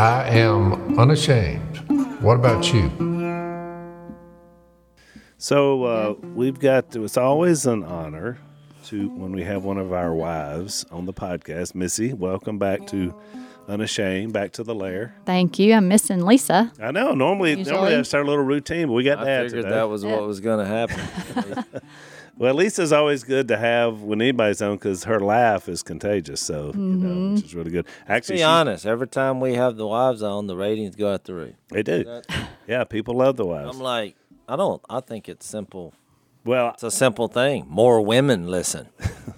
I am unashamed. What about you? So uh, we've got. It's always an honor to when we have one of our wives on the podcast. Missy, welcome back to Unashamed, back to the lair. Thank you. I'm missing Lisa. I know. Normally, normally Usually. that's our little routine, but we got I that figured today. that was what was going to happen. Well, Lisa's always good to have when anybody's on because her laugh is contagious. So, you know, mm-hmm. which is really good. Actually, Be she- honest. Every time we have the wives on, the ratings go out the roof. they do. Yeah, people love the wives. I'm like, I don't. I think it's simple. well, It's a simple thing. More women listen.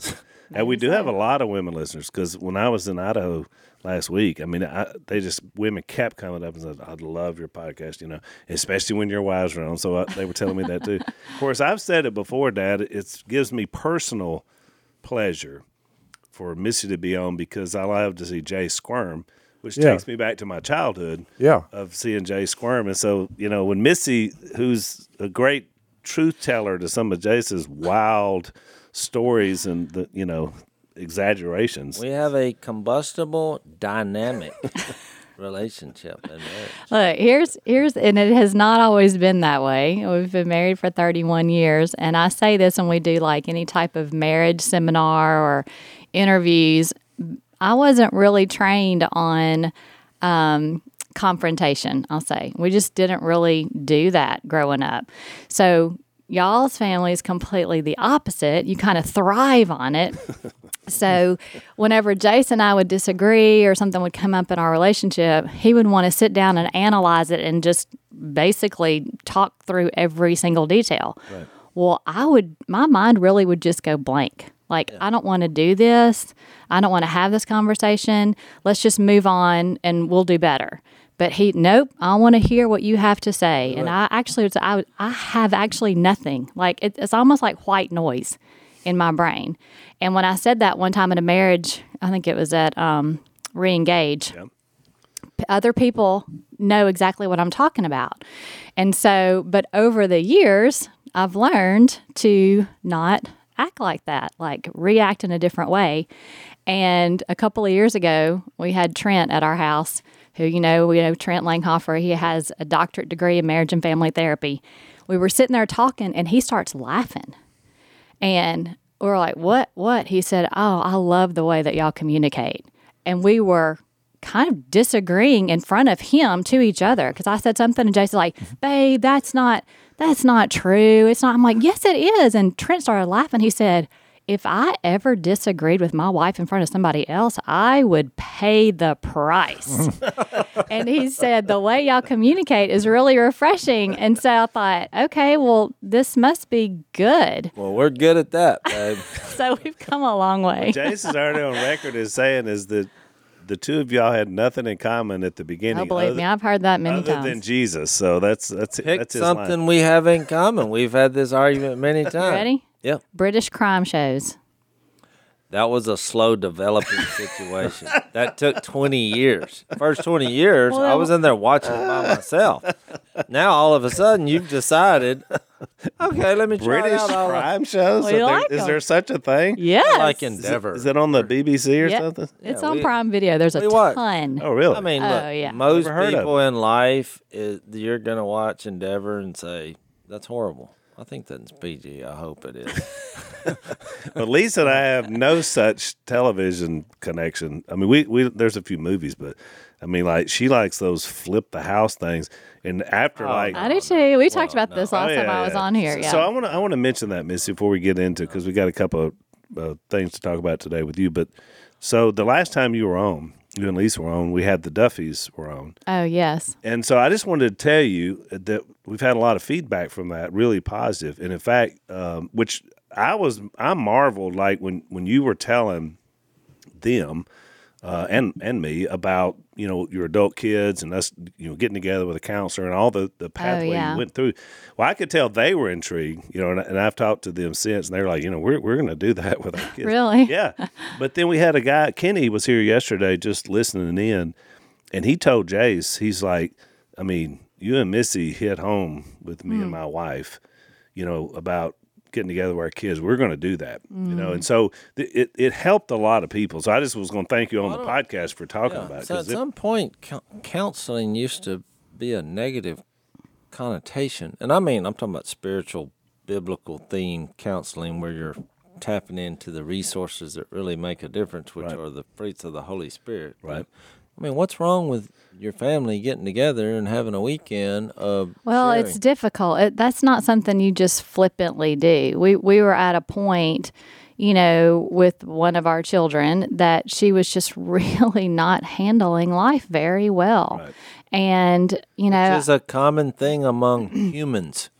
and we do have a lot of women listeners because when I was in Idaho last week, I mean, I, they just women kept coming up and said, "I'd love your podcast," you know, especially when your wives are on. So I, they were telling me that too. of course, I've said it before, Dad. It gives me personal pleasure for Missy to be on because I love to see Jay squirm, which Yeah. takes me back to my childhood. Yeah. of seeing Jay squirm. And so, you know, when Missy, who's a great truth teller to some of Jase's wild stories and the, you know, exaggerations. We have a combustible, dynamic relationship in marriage. Look, here's here's and it has not always been that way. We've been married for 31 years, and I say this when we do like any type of marriage seminar or interviews. I wasn't really trained on um, confrontation. I'll say we just didn't really do that growing up. So y'all's family is completely the opposite. You kind of thrive on it. So, whenever Jason and I would disagree or something would come up in our relationship, he would want to sit down and analyze it and just basically talk through every single detail. Well, I would, my mind really would just go blank. Like, I don't want to do this. I don't want to have this conversation. Let's just move on and we'll do better. But he, nope, I want to hear what you have to say. And I actually, it's- I, I have actually nothing. Like, it, it's almost like white noise in my brain. And when I said that one time in a marriage, I think it was at um, Reengage, p- other people know exactly what I'm talking about. And so, but over the years, I've learned to not act like that, like react in a different way. And a couple of years ago, we had Trent at our house, who, you know, we know Trent Langhofer. He has a doctorate degree in marriage and family therapy. We were sitting there talking, and he starts laughing. And we are like, what? What? He said, oh, I love the way that y'all communicate. And we were kind of disagreeing in front of him to each other because I said something and Jason's like, mm-hmm. babe, that's not, that's not true. It's not. I'm like, yes, it is. And Trent started laughing. He said, if I ever disagreed with my wife in front of somebody else, I would pay the price. Mm. and he said, the way y'all communicate is really refreshing. And so I thought, okay, well, this must be good. Well, we're good at that, babe. So we've come a long way. Jase is already on record as saying is that the two of y'all had nothing in common at the beginning. Oh, believe other, me, I've heard that many other times. than Jesus. So that's that's Pick that's his line. something we have in common. We've had this argument many times. Ready? Yeah. British crime shows. That was a slow developing situation. that took 20 years. First 20 years, I was in there watching it by myself. Now, all of a sudden, you've decided, okay, let me try British out all of- crime shows. We Are there- like is 'em. there such a thing? Yes. I like Endeavour. Is it on the BBC or Yeah. something? It's Yeah, on we- Prime Video. There's a we watch. ton. Oh, really? I mean, Oh, yeah. most Never people in life, is, you're going to watch Endeavour and say, that's horrible. I think that's PG. I hope it is. But Lisa and I have no such television connection. I mean, we, we there's a few movies, but I mean, like she likes those flip the house things. And after like, I do too. We talked about this Oh, last yeah, time I was yeah. on here. So, Yeah. so I want to I want to mention that, Missy, before we get into because we got a couple of uh, things to talk about today with you. But so the last time you were on, you and Lisa were on, we had the Duffys were on. oh yes. And so I just wanted to tell you that we've had a lot of feedback from that, really positive. And in fact, um, which I was, I marveled like when when you were telling them uh, and and me about you know your adult kids and us you know getting together with a counselor and all the the pathway yeah. you went through. Well, I could tell they were intrigued, you know, and, and I've talked to them since, and they're like, you know, we're we're going to do that with our kids. Really? Yeah. But then we had a guy, Kenny was here yesterday just listening in, and he told Jase, he's like, I mean, you and Missy hit home with me and my wife, you know, about getting together with our kids. We're going to do that, you know. And mm. so th- it it helped a lot of people. So I just was going to thank you on the podcast for talking Yeah. about it. So at it- some point, cou- counseling used to be a negative connotation, and I mean, I'm talking about spiritual, biblical theme counseling, where you're tapping into the resources that really make a difference, which Right. are the fruits of the Holy Spirit. Right. I mean, what's wrong with your family getting together and having a weekend of Well, sharing? it's difficult. It, that's not something you just flippantly do. We we were at a point, you know, with one of our children that she was just really not handling life very well. Right. And, you know, Which is a common thing among humans,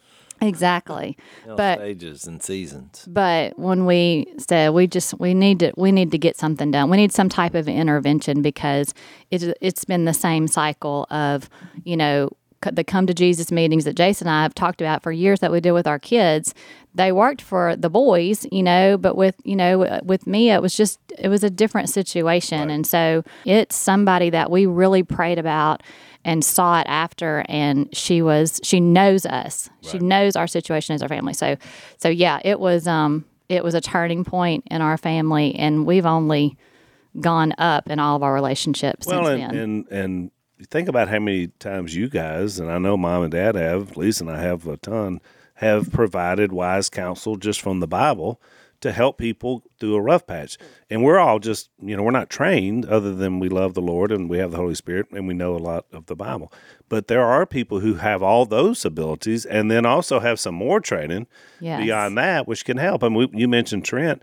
exactly. But stages and seasons. but when we said we just we need to we need to get something done we need some type of intervention because it's it's been the same cycle of you know the come to jesus meetings that jason and i have talked about for years that we did with our kids they worked for the boys you know but with you know with me it was just it was a different situation and so it's somebody that we really prayed about and sought after and she was she knows us. She knows our situation as our family. So so yeah it was um it was a turning point in our family and we've only gone up in all of our relationships well, since and, then. and and think about how many times you guys and I know mom and dad have, Lisa and I have a ton, have provided wise counsel just from the Bible to help people through a rough patch. And we're all just, you know, we're not trained other than we love the Lord and we have the Holy Spirit and we know a lot of the Bible. But there are people who have all those abilities and then also have some more training Yes. beyond that, which can help. And we, you mentioned Trent.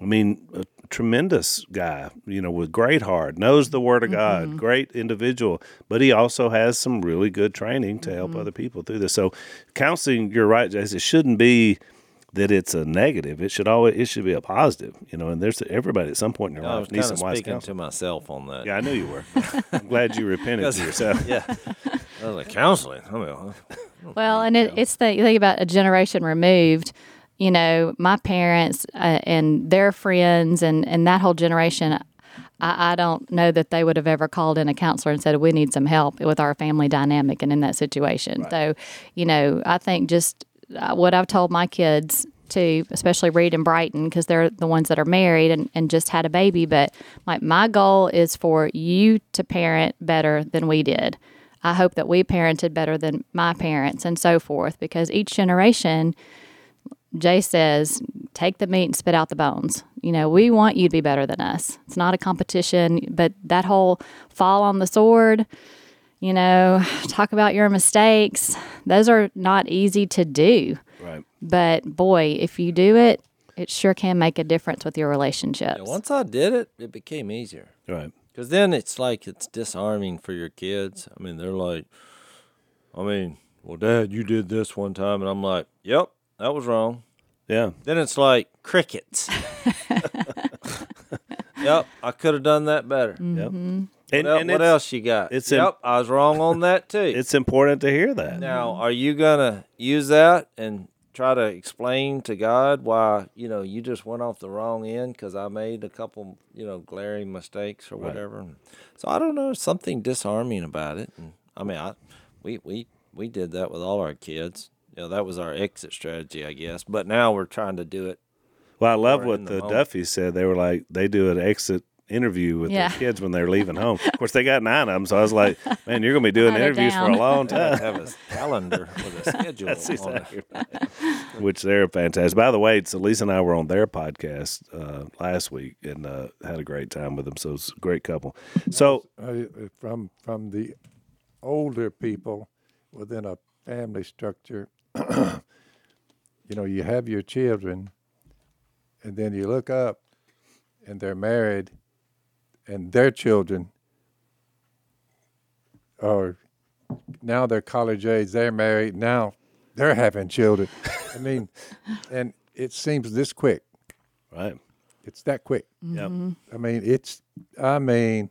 I mean, a tremendous guy, you know, with great heart, knows the Word of God, mm-hmm. great individual, but he also has some really good training to help mm-hmm. other people through this. So, counseling, you're right, Jase, it shouldn't be that it's a negative. It should always, it should be a positive, you know. And there's everybody at some point in your I life was needs kind of some wise speaking counsel. to myself on that. Yeah, I knew you were. I'm glad you repented to yourself. yeah. I was like counseling. I mean, huh? Well, and it, it's the you think about a generation removed. You know, my parents uh, and their friends and and that whole generation. I, I don't know that they would have ever called in a counselor and said we need some help with our family dynamic and in that situation. So, you know, I think just Uh, what I've told my kids to, especially Reed and Brighton, because they're the ones that are married and, and just had a baby. But like my goal is for you to parent better than we did. I hope that we parented better than my parents and so forth because each generation, Jay says, take the meat and spit out the bones. You know, we want you to be better than us. It's not a competition, but that whole fall on the sword, you know, talk about your mistakes, those are not easy to do. Right. But boy, if you do it, it sure can make a difference with your relationships. Yeah, once I did it, it became easier. Right. Because then it's like it's disarming for your kids. I mean, they're like, I mean, well, Dad, you did this one time, and I'm like, Yep, that was wrong. Yeah. Then it's like crickets. yep, I could have done that better. Mm-hmm. Yep. And, What, and what else you got? it's yep, I was wrong on that too. it's important to hear that. Now, are you gonna use that and try to explain to God why you know you just went off the wrong end because I made a couple you know glaring mistakes or whatever? And So I don't know, something disarming about it. And I mean, I we we we did that with all our kids. You know, that was our exit strategy, I guess. But now we're trying to do it. Well, I love what the, the. Duffys said. They were like, they do an exit interview with Yeah. their kids when they're leaving home. Of course, they got nine of them. So I was like, man, you're going to be doing Write it interviews for a down. long I time. have a calendar with a schedule That's exactly right. Which they're fantastic. By the way, so Lisa and I were on their podcast uh, last week and uh, had a great time with them. So it's a great couple. So, uh, from from the older people within a family structure. you know, you have your children, and then you look up, and they're married, and their children are now they're college age. They're married now. They're having children. I mean, and it seems this quick. right. It's that quick. Yep. Mm-hmm. I mean, it's. I mean,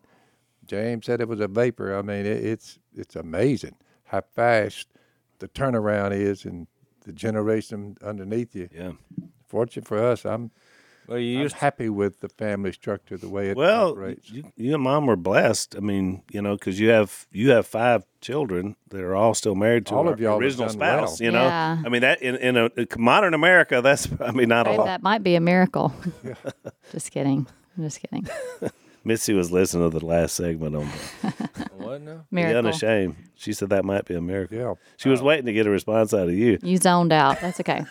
James said it was a vapor. I mean, it, it's it's amazing how fast the turnaround is, and the generation underneath you. Yeah. Fortunate for us, I'm Well, you I'm used happy with the family structure the way it Well, operates. you, you and mom were blessed. I mean, you know, because you have you have five children that are all still married to All our of y'all original done well. spouse. You know, Yeah. I mean that in, in a modern America, that's I mean not a lot. that might be a miracle. just kidding. I'm just kidding. Missy was listening to the last segment on what now? the Miracle. unashamed. She said that might be a miracle. yeah. She was waiting to get a response out of you. You zoned out. That's okay.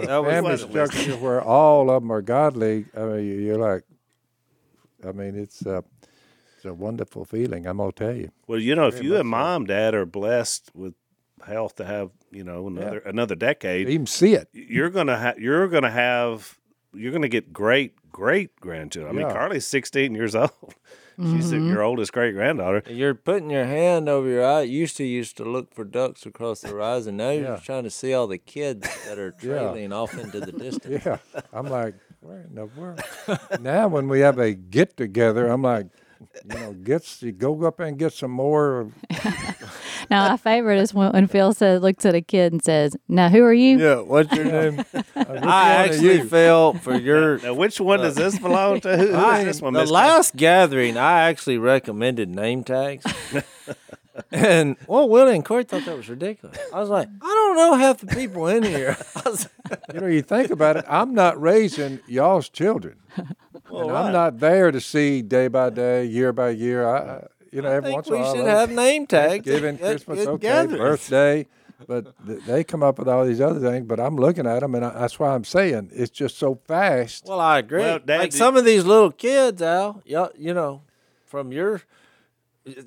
But That a family structure where all of them are godly, I mean, you- you're like, I mean, it's, uh, it's a wonderful feeling, I'm to tell you. Well, you know, if you and mom, dad are blessed with health to have, you know, another another decade, Even see it. you're gonna have you're gonna have you're gonna get great great grandchildren. I mean, Carly's 16 years old. She's mm-hmm. your oldest great granddaughter. You're putting your hand over your eye. Used to used to look for ducks across the horizon. Now you're Yeah. just trying to see all the kids that are Yeah. trailing off into the distance. Yeah. I'm like, where in the world? now, when we have a get together, I'm like, you know, gets you go up and get some more. Now, my favorite is when, when Phil says, looks at a kid and says, "Now, who are you?" Yeah, what's your name? Uh, I actually you? fell for your. Now, which one does this belong to? Who, who I, is this one? the Miss last gathering, I actually recommended name tags. And well, Willie and Corey thought that was ridiculous. I was like, I don't know half the people in here. Was, You know, you think about it, I'm not raising y'all's children. and I'm not there to see day by day, year by year. I, I you know, I every think once we in a while. We should I- have name tags. Thanksgiving, at- Christmas, at okay, gatherings. birthday, but th- they come up with all these other things. But I'm looking at them, and I, that's why I'm saying it's just so fast. Well, I agree. Well, Dad, like some of these little kids, Al, y'all, you know, from your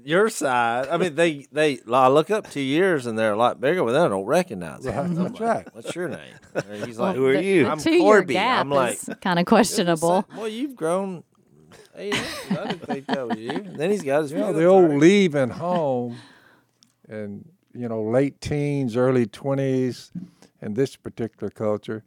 your side. I mean, they they. I look up two years and they're a lot bigger, but they don't recognize it. Right, that's right. What's your name? And he's like, Who are the, you? The I'm two-year Corby. gap I'm like, kind of questionable. Well, you've grown. Eight. I didn't think that was you. And then he's got his. You know, feelings the old hurt. leaving home, and you know, late teens, early twenties, in this particular culture,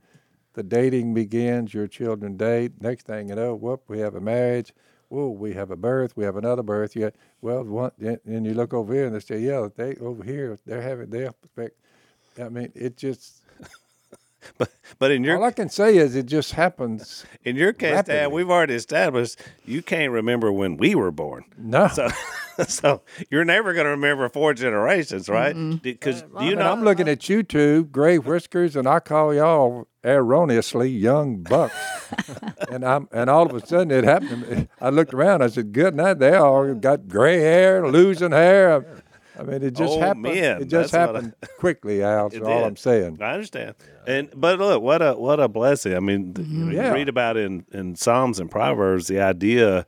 the dating begins. Your children date. Next thing you know, whoop, we have a marriage. Whoa, we have a birth. We have another birth. Yet, well, one, and you look over here and they say, yeah, they over here, they're having their expect. I mean, it just. But but in your all I can say is it just happens. in your case, Dad, we've already established you can't remember when we were born. No. So, so you're never going to remember four generations, right? Because do you know? I'm looking at you two, gray whiskers, and I call y'all erroneously young bucks. and I'm and all of a sudden it happened. to me. I looked around. I said, "Good night." They all got gray hair, losing hair. I mean, it just Old happened. men, It just that's what I- happened quickly, Al. That's all did. I'm saying. I understand. And but look, what a what a blessing. I mean, th- you, mm-hmm. Yeah. read about in in Psalms and Proverbs the idea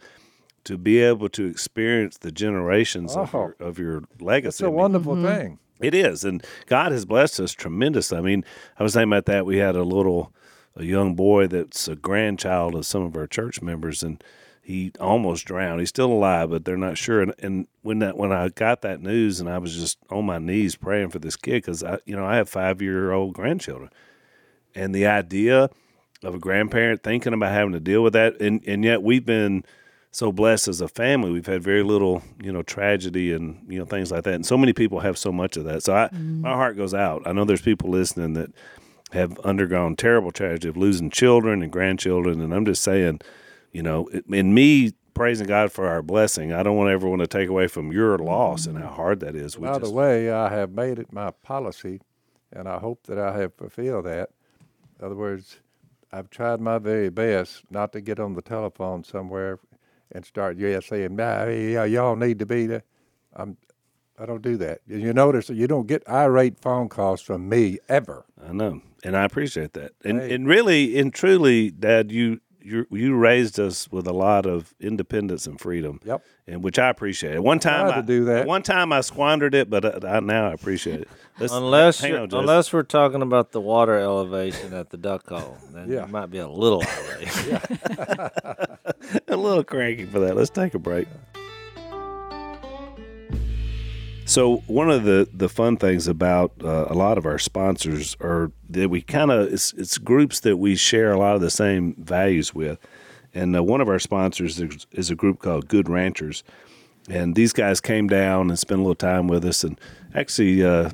to be able to experience the generations of, Oh. your, of your legacy. It's a I mean, wonderful mm-hmm. thing. It is, and God has blessed us tremendously. I mean, I was thinking about that. We had a little, a young boy that's a grandchild of some of our church members, and he almost drowned. He's still alive, but they're not sure. And, and when that when I got that news, and I was just on my knees praying for this kid because I, you know, I have five year old grandchildren, and the idea of a grandparent thinking about having to deal with that, and and yet we've been so blessed as a family. We've had very little, you know, tragedy and you know things like that. And so many people have so much of that. So I, mm-hmm. my heart goes out. I know there's people listening that have undergone terrible tragedy of losing children and grandchildren. And I'm just saying, you know, in me praising God for our blessing, I don't want everyone to take away from your loss and how hard that is. We By the way, I have made it my policy, and I hope that I have fulfilled that. In other words, I've tried my very best not to get on the telephone somewhere and start yeah saying, yeah, y'all need to be there. I'm, I don't do that. You notice that you don't get irate phone calls from me ever. I know, and I appreciate that. And Hey. and really and truly, Dad, you you you raised us with a lot of independence and freedom. Yep. And which I appreciate. At one time, tried to I, do that. One time, I squandered it, but uh, I, now I appreciate it. Let's- Unless on, Jess. unless we're talking about the water elevation at the duck hole, then Yeah. you might be a little irate. a little cranky for that. Let's take a break. So one of the the fun things about uh, a lot of our sponsors are that we kind of it's, it's groups that we share a lot of the same values with, and uh, one of our sponsors is, is a group called Good Ranchers, and these guys came down and spent a little time with us, and actually uh,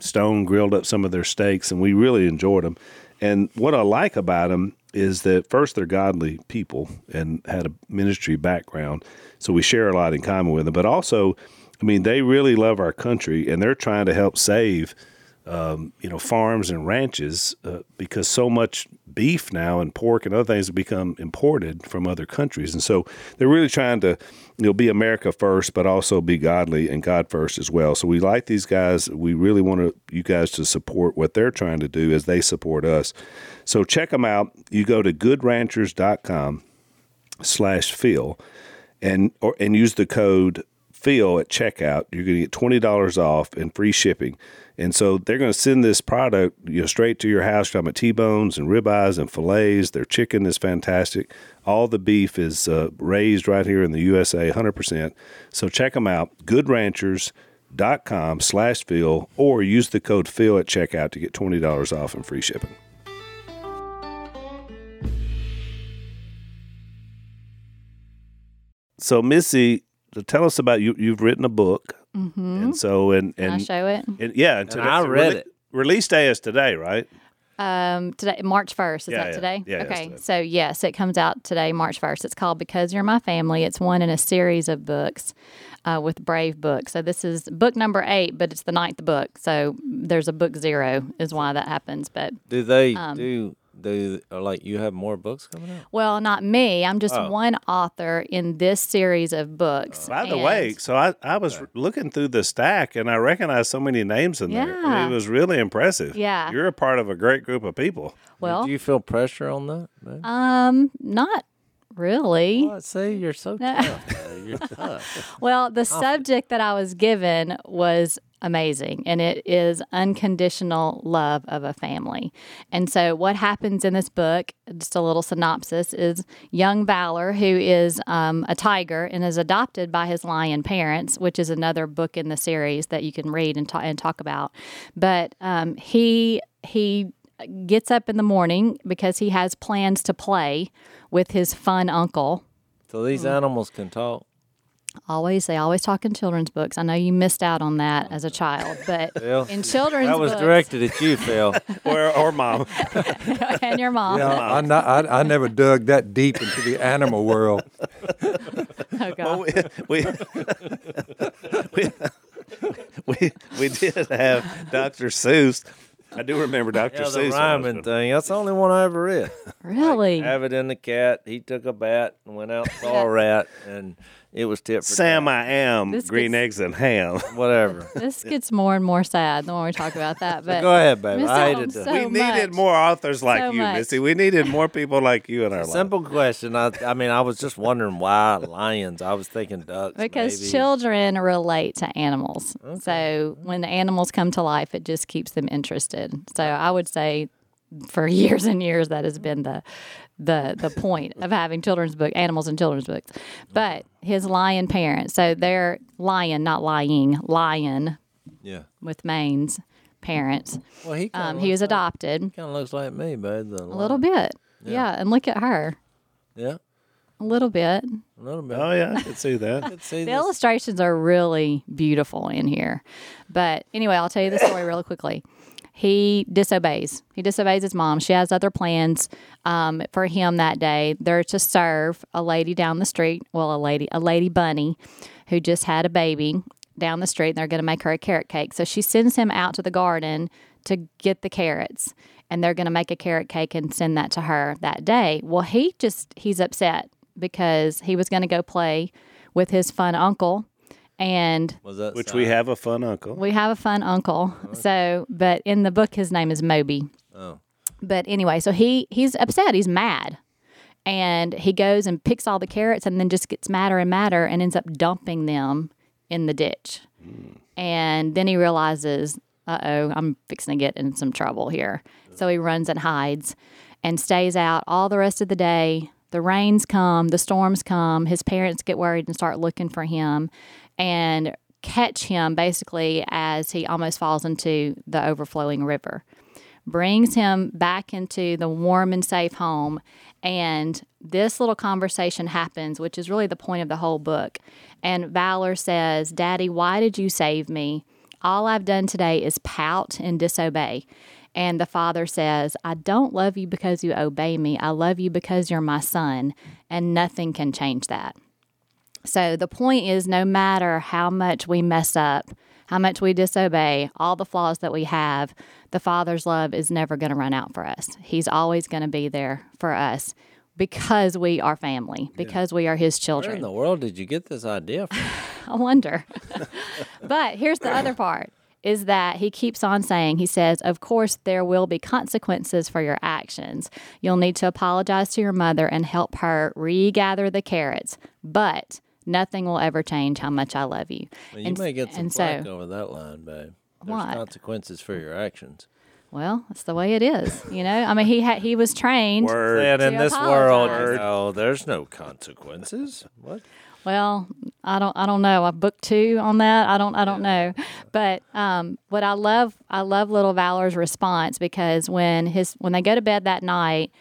Stone grilled up some of their steaks, and we really enjoyed them. And what I like about them is that first they're godly people and had a ministry background, so we share a lot in common with them. But also, I mean, they really love our country and they're trying to help save, um, you know, farms and ranches uh, because so much beef now and pork and other things have become imported from other countries, and so they're really trying to, you know, be America first, but also be godly and God first as well. So we like these guys. We really want to, you guys to support what they're trying to do as they support us. So check them out. You go to goodranchers.com slash Phil and or and use the code Phil at checkout. You're going to get twenty dollars off and free shipping. And so they're going to send this product you know straight to your house. You're talking about T-bones and ribeyes and fillets. Their chicken is fantastic. All the beef is uh, raised right here in the USA, 100%. So check them out. GoodRanchers.com slash Phil or use the code Phil at checkout to get $20 off and free shipping. So Missy, tell us about you. You've written a book, and so and Can I and, show it? and yeah, and, today- I read rele- it. Release day is today, right? Um, today, March first. Is Yeah, that yeah. today? Yeah, it's okay. today. So yes, it comes out today, March first. It's called "Because You're My Family." It's one in a series of books uh, with Brave Books. So this is book number eight, but it's the ninth book. So there's a book zero, is why that happens. But Do they Um, do do or like you have more books coming out? well, not me. I'm just Oh. one author in this series of books. By the way, so I, I was looking through the stack and I recognized so many names in there. I mean, Yeah. it was really impressive. Yeah. You're a part of a great group of people. well, do you feel pressure on that? babe? um, not really. What? See, you're so tough. You're tough. Well, the subject that I was given was amazing, and it is unconditional love of a family. And so, what happens in this book, just a little synopsis, is young Valor, who is um, a tiger and is adopted by his lion parents, which is another book in the series that you can read and, ta- and talk about. But um, he he gets up in the morning because he has plans to play with his fun uncle So these Mm. animals can talk. Always, they always talk in children's books. I know you missed out on that as a child, but Phil, in children's books. that was books, directed at you, Phil. Or, or mom. and your mom. Yeah, I, not, I, I never dug that deep into the animal world. Oh, God. Well, we, we, we, we, we did have Dr. Seuss. I do remember Dr. Yeah, Seuss. the when I was rhyming thing. That's the only one I ever read. really? Avid and the cat. He took a bat and went out and saw a rat, and it was tit for Sam, tat. I am This green gets- eggs and ham. Whatever. This gets more and more sad the more we talk about that. But Go ahead, baby. Miss I Elm, hated to. so we needed much. more authors like So you, much. Missy. We needed more people like you in our life. Simple question. I, I mean, I was just wondering why lions. I was thinking ducks. because maybe. children relate to animals. So when the animals come to life, it just keeps them interested. So I would say for years and years that has been the the the point of having children's book animals in children's books. But his lion parents, so they're lion, not lying, lion Yeah. with manes parents. Well, he Um, he was like- adopted Kind of looks like me, babe. The a little bit. Yeah. and look at her. Yeah. A little bit. A little bit. Oh yeah, I could see that. Let's see The this. illustrations are really beautiful in here. But anyway, I'll tell you the story really quickly. He disobeys. He disobeys his mom. She has other plans um, for him that day. They're to serve a lady down the street. Well, a lady, a lady bunny, who just had a baby down the street. And they're going to make her a carrot cake. So she sends him out to the garden to get the carrots, and they're going to make a carrot cake and send that to her that day. Well, he just he's upset because he was going to go play with his fun uncle and Was that Which we have a fun uncle. we have a fun uncle. Oh, so but in the book his name is moby. Oh. but anyway so he he's upset. He's mad. And he goes and picks all the carrots and then just gets madder and madder and ends up dumping them in the ditch. Hmm. And then he realizes uh-oh i'm fixing to get in some trouble here. So he runs and hides and stays out all the rest of the day. The rains come the storms come. His parents get worried and start looking for him and catch him basically as he almost falls into the overflowing river brings him back into the warm and safe home. And this little conversation happens, which is really the point of the whole book. And Valor says, Daddy, why did you save me? All I've done today is pout and disobey. And the father says, I don't love you because you obey me. I love you because you're my son, and nothing can change that. So the point is no matter how much we mess up, how much we disobey, all the flaws that we have, the Father's love is never going to run out for us. He's always going to be there for us because we are family, because we are His children. Where in the world did you get this idea from? I wonder. but here's the other part is that he keeps on saying, he says, Of course, there will be consequences for your actions. You'll need to apologize to your mother and help her regather the carrots, but nothing will ever change how much I love you. Well, you And- may get some flack so- over that line, babe. There's What? consequences for your actions. Well, that's the way it is. You know, I mean, he had he was trained. Word. And in To this world, apologize. you know, there's no consequences. What? Well, I don't I don't know. I booked two on that. I don't I don't know. But um, what I love I love little Valor's response because when his when they go to bed that night,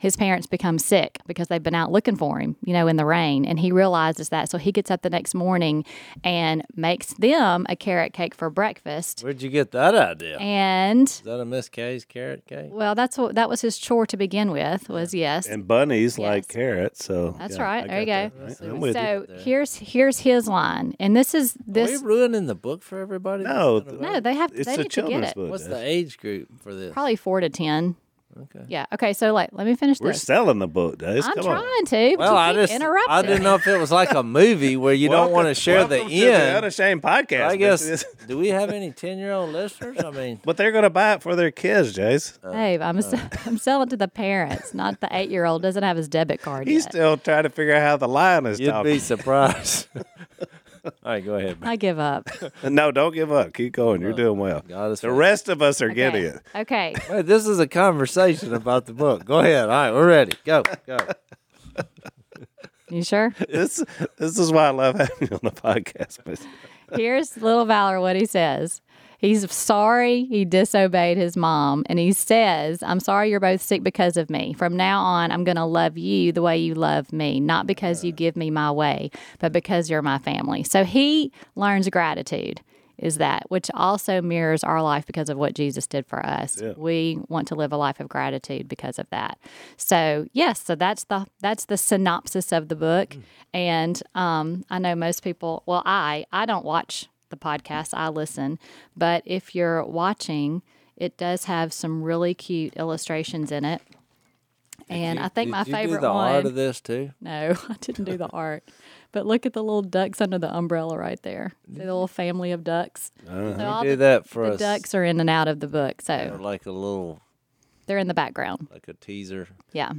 his parents become sick because they've been out looking for him, you know, in the rain, and he realizes that. So he gets up the next morning and makes them a carrot cake for breakfast. Where'd you get that idea? And Is that a Miss Kay's carrot cake? well, that's what that was his chore to begin with. Was yes, And bunnies like carrots, so That's yeah, right. I There you go. that. I'm with so you. here's here's his line, and this is this Are we this. ruining the book for everybody? No, No, they have It's they a need to get children's it. book. What's the age group for this? Probably four to ten. Okay. Yeah. Okay. So like, let me finish this. We're this. selling the book, guys. I'm Come trying on. to. But Well, you I just interrupting. I didn't know if it was like a movie where you don't want to share the welcome to the end. Unashamed podcast. I guess. do we have any ten year old listeners? I mean, But they're going to buy it for their kids, Jase. Uh, Babe, I'm uh. s am selling to the parents, not the eight year old doesn't have his debit card He's yet. still trying to figure out how the lion is you'd talking. be surprised. All right, go ahead. I give up. No, don't give up. Keep going. You're doing well. God is The faithful. rest of us are getting it. Okay. Wait, this is a conversation about the book. Go ahead. All right, we're ready. Go, go. You sure? This this is why I love having you on the podcast. But Here's little Valor what he says. He's sorry he disobeyed his mom. And he says, I'm sorry you're both sick because of me. From now on, I'm going to love you the way you love me, not because you give me my way, but because you're my family. So he learns gratitude, is that, which also mirrors our life because of what Jesus did for us. We want to live a life of gratitude because of that. So yes, so that's the that's the synopsis of the book. And um, I know most people. Well, I I don't watch the podcast. I listen, but if you're watching, it does have some really cute illustrations in it. And I think my you favorite the one. art of this too. No, I didn't do the art. But look at the little ducks under the umbrella right there. The little family of ducks. Uh-huh. So all do the, that for the us. ducks are in and out of the book, so like a little, they're in the background. like a teaser. Yeah,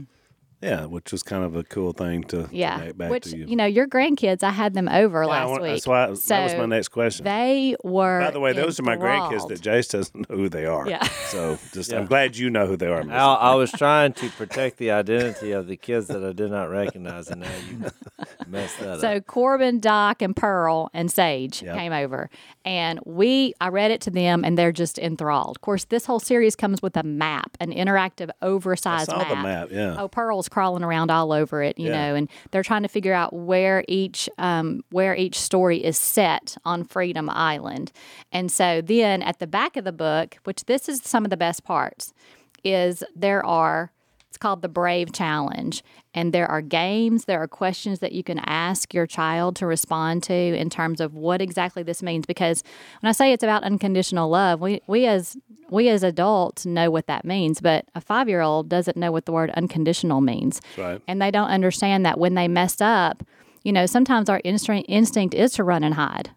yeah, which was kind of a cool thing to yeah. connect back Which to you. you know, your grandkids, I had them over Yeah, last want- week. That's why that was my next question. They were. By the way, those are my grandkids that Jase doesn't know who they are. Yeah. So just Yeah. I'm glad you know who they are. Miss. Al, I was trying to protect the identity of the kids that I did not recognize, and now you messed that So up. So Corbin, Doc, and Pearl and Sage Yep. came over, and we I read it to them, and they're just enthralled. Of course, this whole series comes with a map, an interactive, I oversized saw the map. Yeah. Oh, Pearl's crawling around all over it, you Yeah. know, and they're trying to figure out where each um, where each story is set on Freedom Island. And so then at the back of the book, which this is some of the best parts, is there are it's called the Brave Challenge. And there are games, there are questions that you can ask your child to respond to in terms of what exactly this means. Because when I say it's about unconditional love, we, we as we as adults know what that means, but a five year old doesn't know what the word unconditional means. right. And they don't understand that when they mess up, you know, sometimes our instinct instinct is to run and hide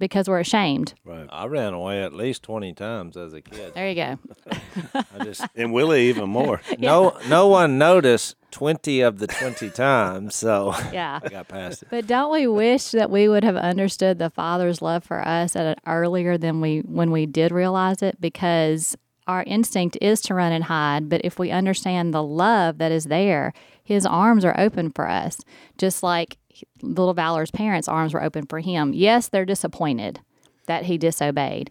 because we're ashamed. Right. I ran away at least twenty times as a kid. There you go. I just And Willie even more. no no one noticed twenty of the twenty times, so Yeah. I got past it. But don't we wish that we would have understood the Father's love for us at an earlier than we when we did realize it? Because our instinct is to run and hide, but if we understand the love that is there, His arms are open for us, just like little Valor's parents' arms were open for him. Yes, they're disappointed that he disobeyed,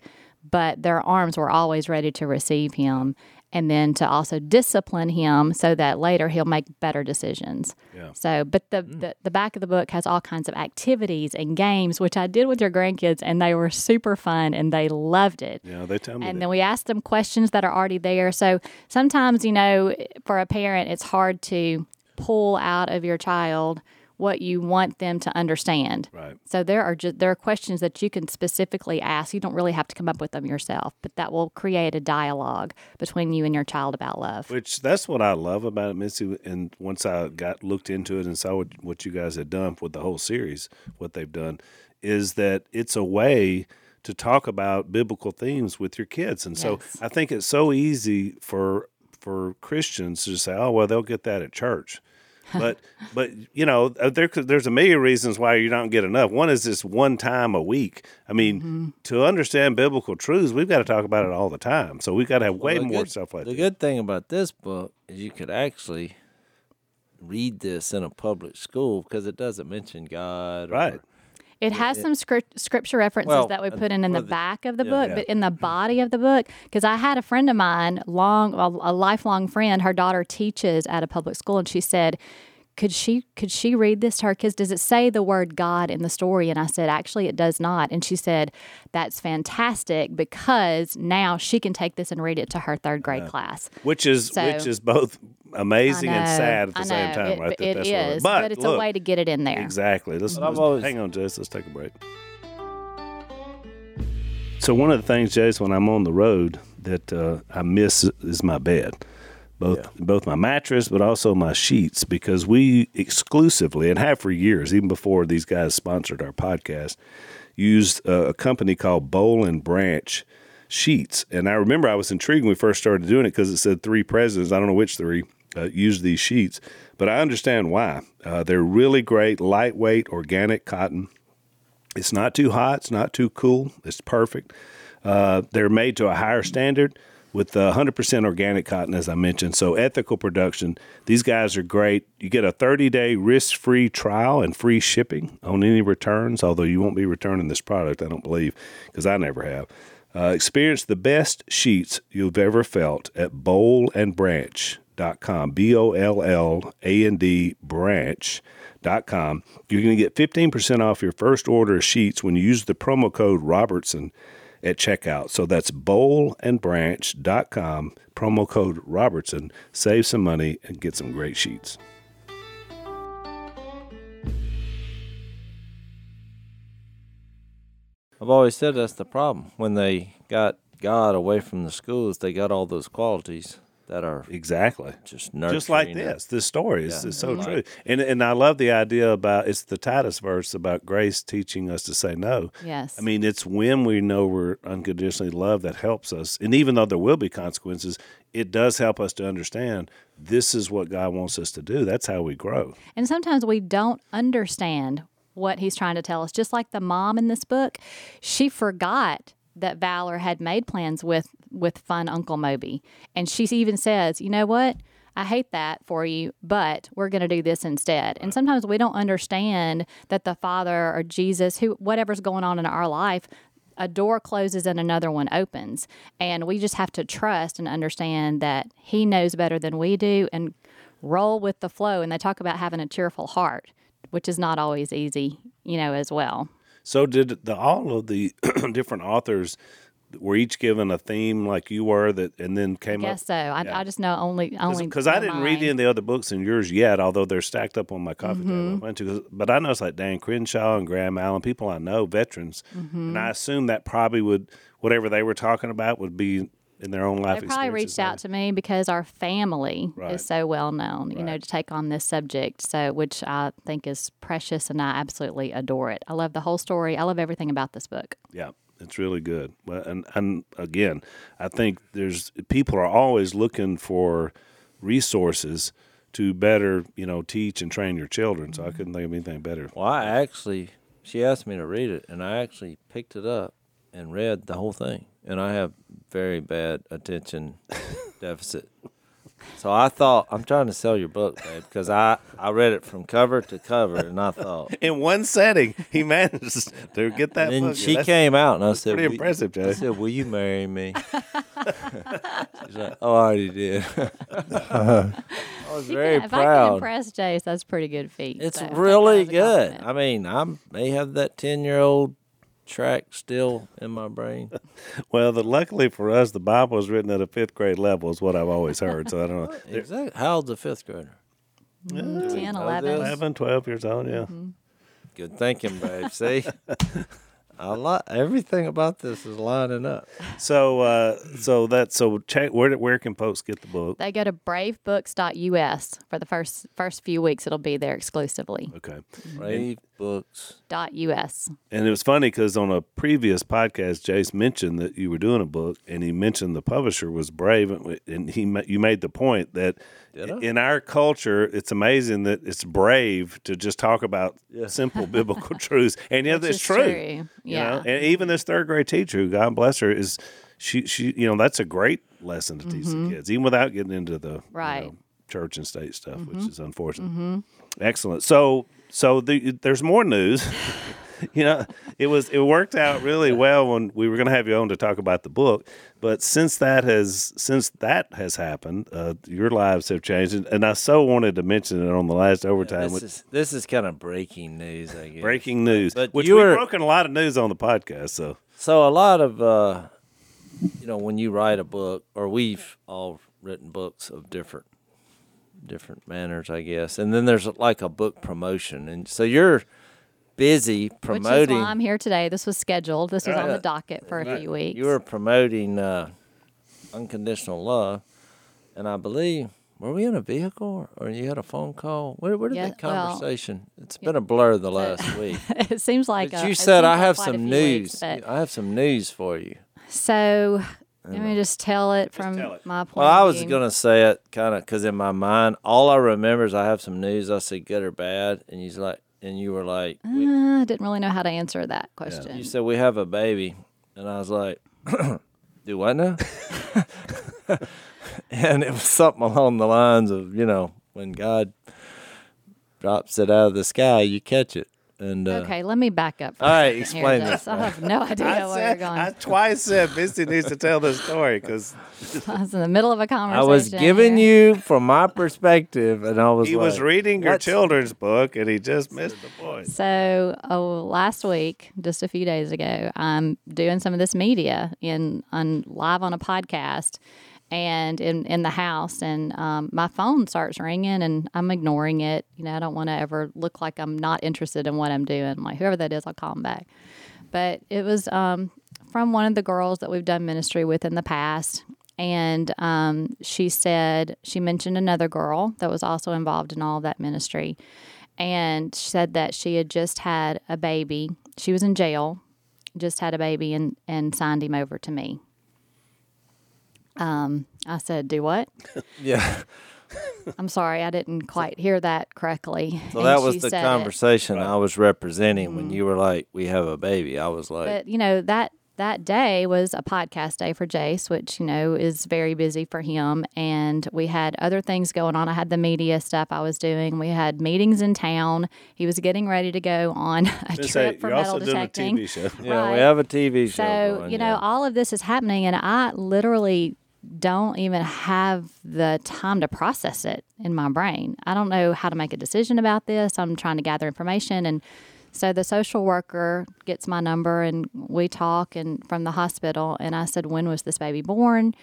but their arms were always ready to receive him and then to also discipline him so that later he'll make better decisions. Yeah. So, but the, hmm. the the back of the book has all kinds of activities and games, which I did with your grandkids, and they were super fun and they loved it. Yeah, they tell me. And that. then we asked them questions that are already there. So sometimes, you know, for a parent, it's hard to pull out of your child what you want them to understand. Right. So there are just there are questions that you can specifically ask. You don't really have to come up with them yourself, but that will create a dialogue between you and your child about love. Which that's what I love about it, Missy. And once I got looked into it and saw what, what you guys had done with the whole series, what they've done, is that it's a way to talk about biblical themes with your kids. And so I think it's so easy for for Christians to just say, "Oh, well, they'll get that at church." But but you know uh, there there's a million reasons why you don't get enough. One is this one time a week. I mean, Mm-hmm. to understand biblical truths, we've got to talk about it all the time. So we've got to have way the more good- stuff like The that. The good thing about this book is you could actually read this in a public school because it doesn't mention God. or- Right. It has some script, scripture references Well, that we uh, put in in the the- back of the yeah, book, yeah. but in the body of the book, because I had a friend of mine, long a, a lifelong friend, her daughter teaches at a public school, and she said, "Could she could she read this to her kids? Does it say the word God in the story?" And I said, "Actually, it does not." And she said, "That's fantastic because now she can take this and read it to her third grade class." which is So- which is both amazing I and sad at the same time, It, right? That it that's what is, but, it's look, a way to get it in there. exactly. Let's, let's- always- hang on, Jase. Let's take a break. So one of the things, Jase, when I'm on the road that uh, I miss is my bed. Both both my mattress, but also my sheets, because we exclusively and have for years, even before these guys sponsored our podcast, used uh, a company called Boll and Branch sheets. And I remember I was intrigued when we first started doing it because it said three presidents. I don't know which three uh, used these sheets, but I understand why. Uh, they're really great, lightweight, organic cotton. It's not too hot. It's not too cool. It's perfect. Uh, they're made to a higher standard with uh, 100% organic cotton, as I mentioned. So ethical production. These guys are great. You get a 30-day risk-free trial and free shipping on any returns. Although you won't be returning this product, I don't believe, because I never have. Uh, experience the best sheets you've ever felt at bollandbranch.com. B O L L A N D branch.com. You're going to get 15% off your first order of sheets when you use the promo code Robertson at checkout. So that's bollandbranch.com, promo code Robertson. Save some money and get some great sheets. I've always said that's the problem. When they got God away from the schools, they got all those qualities that are Exactly. just nurturing. Just like and- this, this story is, Yeah. is so Like- true, and and I love the idea about it's the Titus verse about grace teaching us to say no. Yes. I mean, it's when we know we're unconditionally loved that helps us. And even though there will be consequences, it does help us to understand this is what God wants us to do. That's how we grow. And sometimes we don't understand what he's trying to tell us. Just like the mom in this book, she forgot that Valor had made plans with with fun Uncle Moby. And she even says, "You know what? I hate that for you, but we're going to do this instead." And sometimes we don't understand that the Father or Jesus, who whatever's going on in our life, a door closes and another one opens. And we just have to trust and understand that He knows better than we do and roll with the flow. And they talk about having a cheerful heart, which is not always easy, you know, as well. So did the all of the different authors were each given a theme like you were that and then came I Guess up so. I, I just know only only because I didn't read any of the other books in yours yet, although they're stacked up on my coffee Mm-hmm. table. I went to, but I know it's like Dan Crenshaw and Graham Allen, people I know, veterans, Mm-hmm. and I assume that probably would whatever they were talking about would be in their own life. They probably reached out to me because our family Right. is so well known, you know, to take on this subject. So, which I think is precious, and I absolutely adore it. I love the whole story. I love everything about this book. Yeah, it's really good. Well, and and again, I think there's people are always looking for resources to better, you know, teach and train your children. So I mm-hmm. couldn't think of anything better. Well, I actually, she asked me to read it, and I actually picked it up and read the whole thing. And I have very bad attention deficit. So I thought I'm trying to sell your book, babe, because I I read it from cover to cover, and I thought. In one setting, he managed to get that And then book. she That's came out, and I said, pretty "Will- impressive, I said, "Will you marry me?" She's like, "Oh, I already did." I was You very can, if I can impress Jase, that's a pretty good feat. It's so really good. I mean, I may have that ten year old track still in my brain. Well, the, luckily for us, the Bible was written at a fifth grade level, is what I've always heard. So I don't know. Exactly. How old's a fifth grader? Mm, 10, 11. 11, 12 years old, yeah. Mm-hmm. Good thinking, babe. See, I like everything about this is lining up. So, uh, so that so check where where can folks get the book? They go to bravebooks.us for the first first few weeks. It'll be there exclusively. Okay, Brave books. Dot .us. and it was funny because on a previous podcast, Jase mentioned that you were doing a book, and he mentioned the publisher was Brave, and- and he you made the point that in our culture, it's amazing that it's brave to just talk about simple biblical truths, and yeah, Which that's true. true. you Yeah. know? and even this third grade teacher, God bless her, is she she you know that's a great lesson to teach the kids, even without getting into the Mm-hmm. Right. Mm-hmm. know, church and state stuff, which is unfortunate. Excellent. So so the, there's more news. you know, it was it worked out really well when we were going to have you on to talk about the book. But since that has since that has happened, uh, your lives have changed, and, I so wanted to mention it on the last overtime. This with is this is kind of breaking news, I guess. breaking news, But which you we've were- broken a lot of news on the podcast. So So a lot of uh, you know when you write a book, or we've all written books of different different manners, I guess. And then there's like a book promotion, and so you're busy promoting. Which is promoting. why I'm here today. This was scheduled. This was on the docket for a few weeks. You were promoting uh, unconditional love, and I believe were we in a vehicle or you had a phone call? Where, where did Yeah, that well, conversation? it's been a blur the last week. it seems like But a- you said I have some news. weeks, I have some news for you. so let me just tell it from tell it. my point. Well, I was view. gonna say it kind of because in my mind, all I remember is I have some news. I said good or bad, and you like, and you were like, Uh, I didn't really know how to answer that question. you said we have a baby, and I was like, do what now? and it was something along the lines of, you know, when God drops it out of the sky, you catch it. And uh, okay, let me back up. For all a right, second explain this. I have no idea I, where you're going. I twice said Missy needs to tell the story because I was in the middle of a conversation. I was giving here. you from my perspective, and I was he was reading your children's book and he just missed the point. So, oh, last week, just a few days ago, I'm doing some of this media in on live on a podcast, and in in the house, and um, my phone starts ringing, and I'm ignoring it. You know, I don't want to ever look like I'm not interested in what I'm doing. Like whoever that is, I'll call them back. But it was um, from one of the girls that we've done ministry with in the past. And um, she said, she mentioned another girl that was also involved in all of that ministry and said that she had just had a baby. She was in jail, just had a baby, and, and signed him over to me. Um, I said, "Do what?" yeah. I'm sorry, I didn't quite hear that correctly. So And that was the said it. conversation I was representing when you were like, "We have a baby." I was like, But you know that that day was a podcast day for Jase, which you know is very busy for him. And we had other things going on. I had the media stuff I was doing. We had meetings in town. He was getting ready to go on a trip say, for you're metal also doing a detecting. TV show. "Yeah, we have a TV show." So, going, you know, yeah. all of this is happening, and I literally don't even have the time to process it in my brain. I don't know how to make a decision about this. I'm trying to gather information. And so the social worker gets my number, and we talk and from the hospital. And I said, When was this baby born?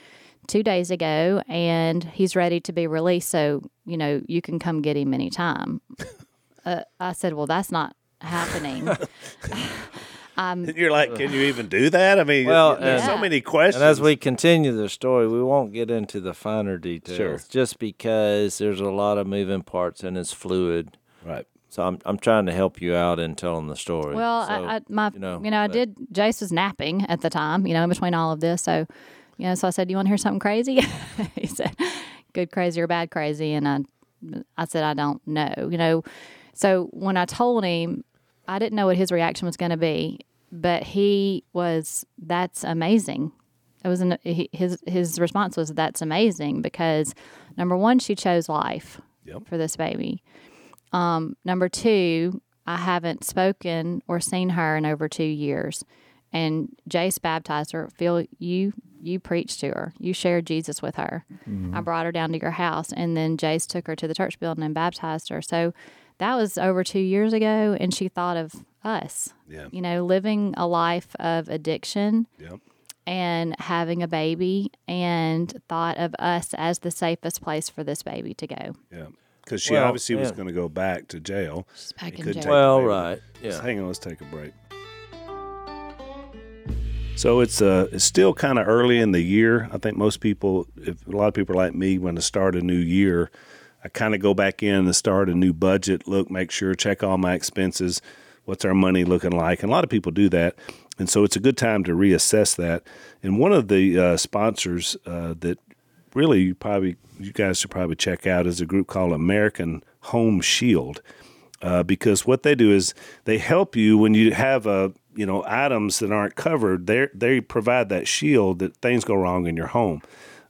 Two days ago, and he's ready to be released. So, you know, you can come get him anytime. uh, I said, Well, that's not happening. Um, you're like, can you even do that? I mean, Well, there's so many questions. And as we continue the story, we won't get into the finer details, Sure. just because there's a lot of moving parts and it's fluid. right. So I'm I'm trying to help you out in telling the story. Well, So, I, I my you you know, know, I but- did. Jase was napping at the time, you know, in between all of this. So, you know, so I said, Do "You want to hear something crazy?" he said, "Good crazy or bad crazy?" And I, I said, "I don't know." You know, so when I told him, I didn't know what his reaction was going to be, but he was. That's amazing. it was an, he, his his response was that's amazing because number one she chose life Yep. for this baby. Um, number two, I haven't spoken or seen her in over two years, and Jase baptized her. Phil, you you preached to her. You shared Jesus with her. I brought her down to your house, and then Jase took her to the church building and baptized her. So that was over two years ago, and she thought of us. Yeah. You know, living a life of addiction Yep. and having a baby, and thought of us as the safest place for this baby to go. Yeah. Because she Well, obviously was going to go back to jail. She's back in jail. Well, baby. right. Just Yeah. hang on, let's take a break. So it's uh it's still kind of early in the year. I think most people, if a lot of people are like me, when to start a new year, I kind of go back in and start a new budget, look, make sure, check all my expenses, what's our money looking like, and a lot of people do that, and so it's a good time to reassess that. And one of the uh, sponsors uh, that really you probably you guys should probably check out is a group called American Home Shield uh, because what they do is they help you when you have a you know items that aren't covered. They they provide that shield that things go wrong in your home.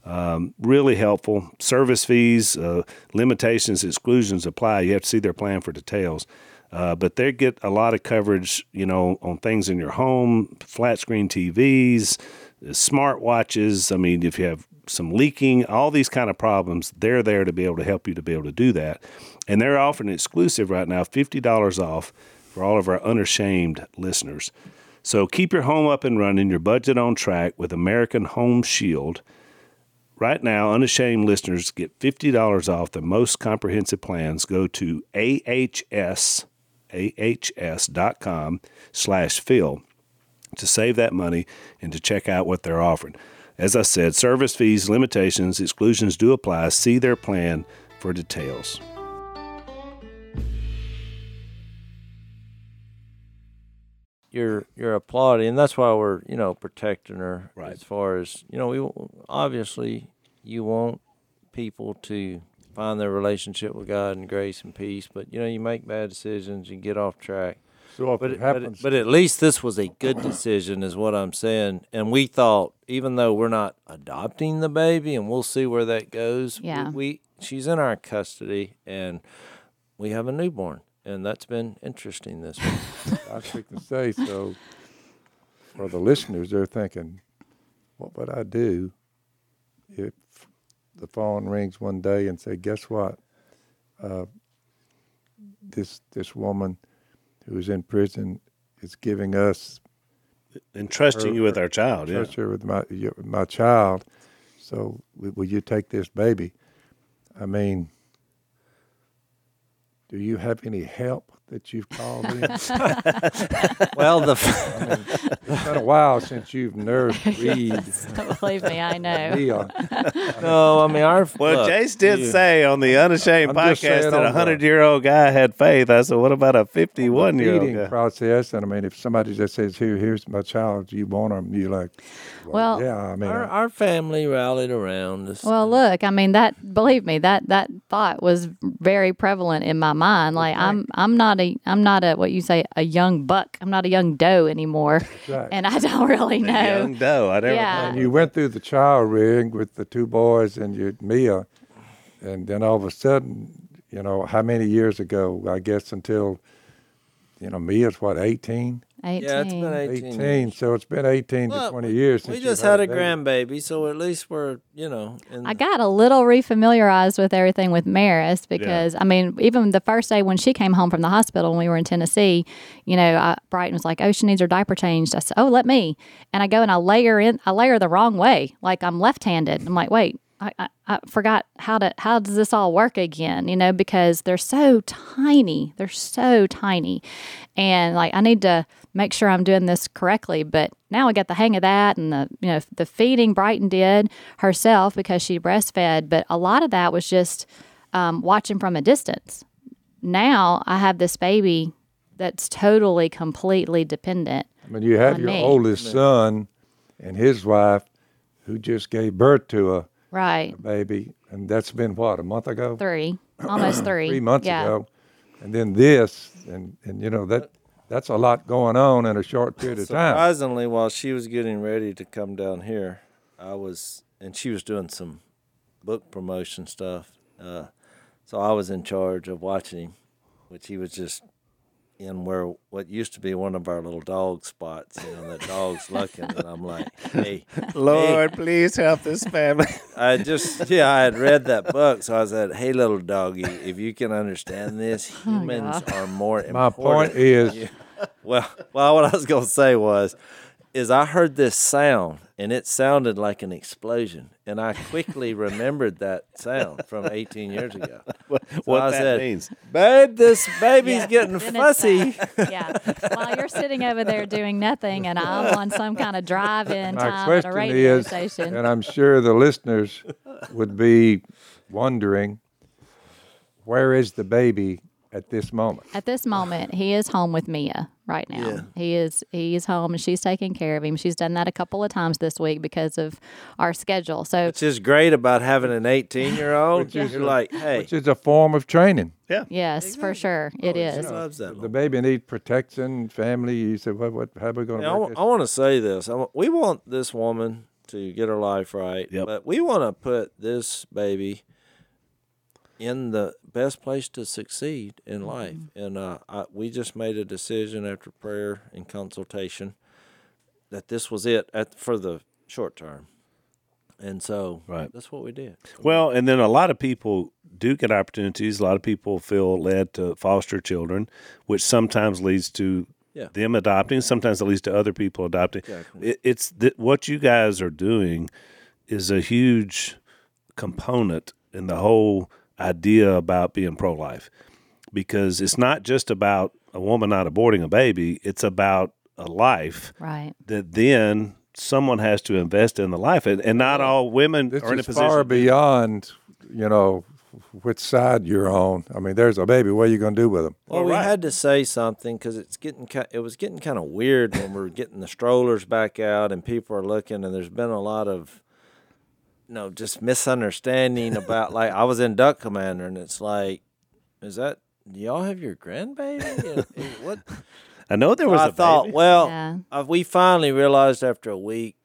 Um, really helpful. Service fees, uh, limitations, exclusions apply. You have to see their plan for details. Uh, but they get a lot of coverage, you know, on things in your home, flat screen TVs, smart watches. I mean, if you have some leaking, all these kind of problems, they're there to be able to help you to be able to do that. And they're offering exclusive right now, $50 off for all of our unashamed listeners. So keep your home up and running, your budget on track with American Home Shield. Right now, unashamed listeners get $50 off the most comprehensive plans. Go to ahs, ahs.com slash Phil to save that money and to check out what they're offering. As I said, service fees, limitations, exclusions do apply. See their plan for details. You're you're applauding, and that's why we're you know protecting her Right. as far as you know. We obviously you want people to find their relationship with God and grace and peace, but you know you make bad decisions, you get off track. So if But it it, but, happens, it- but at least this was a good decision, is what I'm saying. And we thought, even though we're not adopting the baby, and we'll see where that goes. we- Yeah. we she's in our custody, and we have a newborn, and that's been interesting this week. I was to say, so for the listeners, they're thinking, what would I do if the phone rings one day and say, guess what? Uh, this this woman who's in prison is giving us entrusting trusting you with our child. Yeah. trust her with my your, my child. So will you take this baby? I mean, do you have any help that you've called in? well, the It's been a while since you've nursed Reed, Believe me, I know. Leon. no, I mean our. Well, look, Jase did you- say on the Unashamed I'm podcast that a hundred year old guy had faith. I said, what about a 51 year old feeding process, and I mean, if somebody just says, "Here, here's my child," you want them, you like, well, Well, yeah. I mean, Our, our family rallied around us. Well, look, I mean that. Believe me, that that thought was very prevalent in my mind. Like I'm, I'm not a, I'm not a what you say a young buck. I'm not a young doe anymore, right. and I don't really know. Young doe. I never. Yeah. And you went through the child rig with the two boys and your Mia, and then all of a sudden, you know, how many years ago? I guess until, you know, Mia's what, 18? Eighteen. yeah, it's been 18. 18. years. So it's been 18 to 20 years since We just had a baby. grandbaby, so at least we're, you know. In I got a little refamiliarized with everything with Maris because I mean, even the first day when she came home from the hospital when we were in Tennessee, you know, I, Brighton was like, "Oh, she needs her diaper changed." I said, "Oh, let me," and I go and I lay her in. I lay her the wrong way, like I'm left-handed. I'm like, "Wait, I, I, I forgot how to how does this all work again?" You know, because they're so tiny. They're so tiny, and like I need to make sure I'm doing this correctly. But now I got the hang of that, and the you know the feeding Brighton did herself because she breastfed. But a lot of that was just um, watching from a distance. Now I have this baby that's totally completely dependent. I mean, you have your me. oldest son and his wife who just gave birth to a Right, baby, and that's been what, a month ago? three, almost three. three months yeah. ago, and then this, and and you know that that's a lot going on in a short period of time. Surprisingly, while she was getting ready to come down here, I was, and she was doing some book promotion stuff. Uh, so I was in charge of watching him, which he was just in where what used to be one of our little dog spots. You know, that dog's looking, and I'm like, hey, Lord, please help this family. I just yeah, I had read that book, so I said, "Hey, little doggy, if you can understand this, oh, humans are more My important." My point is, well, well, what I was gonna say was, is I heard this sound and it sounded like an explosion, and I quickly remembered that sound from 18 years ago. what I that said, means. Babe, this baby's Yeah. getting fussy. that. Uh, yeah. While you're sitting over there doing nothing, and I'm on some kind of drive-in time at a radio is, station. and I'm sure the listeners would be wondering, where is the baby at this moment? At this moment, he is home with Mia right now. Yeah. He is he is home and she's taking care of him. She's done that a couple of times this week because of our schedule. So Which is great about having an 18 year old. Which is You're a- like, hey, Which is a form of training. Yeah. Yes, for sure Oh, it is. Loves that. The baby needs protection, family. You said, what, what, how are we going to Yeah, I, work want to say this. I we want this woman to get her life right, Yep. but we want to put this baby in the best place to succeed in life. And uh, I, we just made a decision after prayer and consultation that this was it at, for the short term. And so Right. that's what we did. Well, and then a lot of people do get opportunities. A lot of people feel led to foster children, which sometimes leads to Yeah. them adopting. Sometimes it leads to other people adopting. Exactly. It, it's th- what you guys are doing is a huge component in the whole idea about being pro life, because it's not just about a woman not aborting a baby. It's about a life Right. that then someone has to invest in the life, and, and not all women This are in a position. far beyond, you know, which side you're on. I mean, there's a baby. What are you going to do with him? Well, All we had to say something because it's getting it was getting kind of weird when we are getting the strollers back out and people are looking and there's been a lot of you know just misunderstanding about like I was in Duck Commander and it's like is that do y'all have your grandbaby And- and what I know there was I a thought baby. well Yeah. uh, we finally realized after a week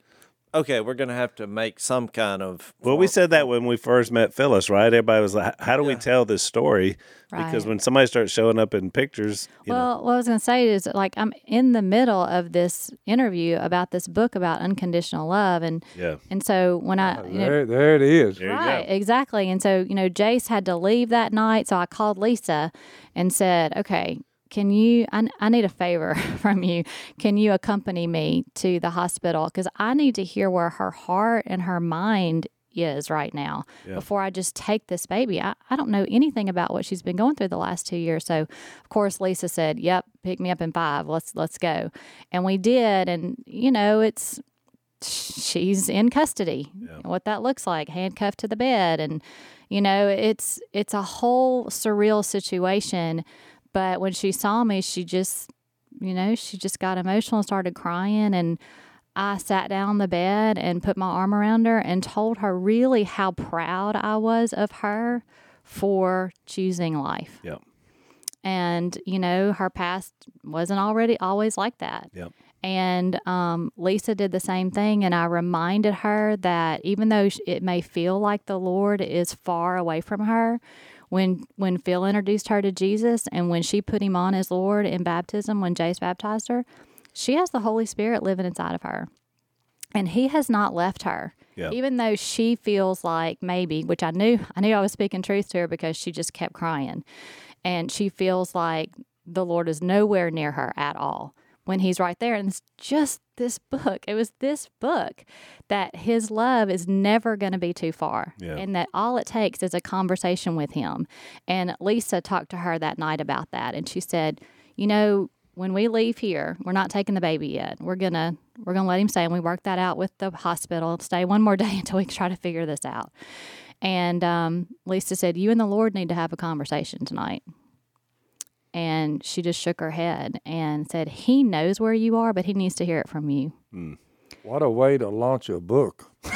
okay we're gonna have to make some kind of Well, we said that when we first met Phyllis, right? Everybody was like, "How do we tell this story?" Because when somebody starts showing up in pictures, you know, Well, what I was going to say is like I'm in the middle of this interview about this book about unconditional love, and yeah, and so when I you know, There, there it is. there you right, go. exactly. And so, you know, Jase had to leave that night. So I called Lisa and said, okay, can you, I, I need a favor from you. Can you accompany me to the hospital? Because I need to hear where her heart and her mind is right now Yeah. before I just take this baby. I, I don't know anything about what she's been going through the last two years. So of course Lisa said, Yep, pick me up in five. Let's let's go. And we did. And you know, it's she's in custody. What that looks like, handcuffed to the bed, and you know, it's it's a whole surreal situation. But when she saw me, she just, you know, she just got emotional and started crying, and I sat down on the bed and put my arm around her and told her really how proud I was of her for choosing life. yeah, And you know, her past wasn't already always like that. yeah. And um, Lisa did the same thing. And I reminded her that even though it may feel like the Lord is far away from her, when when Phil introduced her to Jesus and when she put him on as Lord in baptism, when Jase baptized her, she has the Holy Spirit living inside of her. And he has not left her. Yeah. Even though she feels like maybe, which I knew, I knew I was speaking truth to her because she just kept crying. And she feels like the Lord is nowhere near her at all when he's right there. And it's just this book. It was this book that his love is never going to be too far. Yeah. And that all it takes is a conversation with him. And Lisa talked to her that night about that. And she said, you know, when we leave here, we're not taking the baby yet. We're gonna we're gonna let him stay, and we work that out with the hospital. Stay one more day until we try to figure this out. And um, Lisa said, "You and the Lord need to have a conversation tonight." And she just shook her head and said, "He knows where you are, but he needs to hear it from you." What a way to launch a book.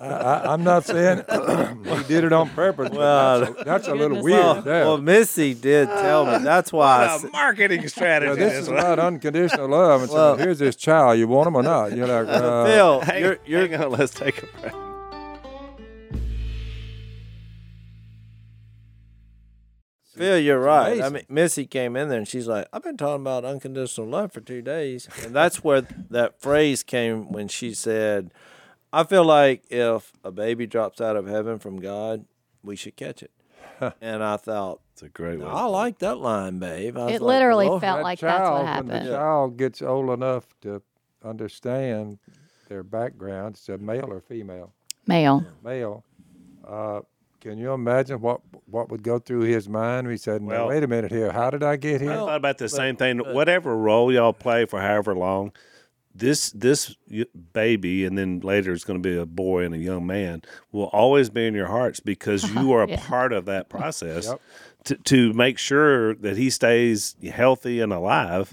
I, I'm not saying he did it on purpose. Well, that's a, that's a little weird. well, there. well, Missy did tell me. That's why. I What s- a marketing You strategy. know, this is is what- about unconditional love. And Well- so here's this child. You want him or not? You're like, uh, Phil, Hang, you're, you're hang on, let's take a break. Phil, you're right. I mean, Missy came in there and she's like, "I've been talking about unconditional love for two days," and that's where that phrase came when she said, "I feel like if a baby drops out of heaven from God, we should catch it." and I thought, It's a great one. I like that line, babe. I was It like, literally "Well, felt that like that's child, what When happened. the child gets old enough to understand their background, it's a male or female. Male. Male. Uh, can you imagine what what would go through his mind? He said, "No, Well- wait a minute here. How did I get here?" I thought about the same thing. Whatever role y'all play for however long, this this baby, and then later it's going to be a boy and a young man, will always be in your hearts because you are a Yeah. part of that process. Yep. To, to make sure that he stays healthy and alive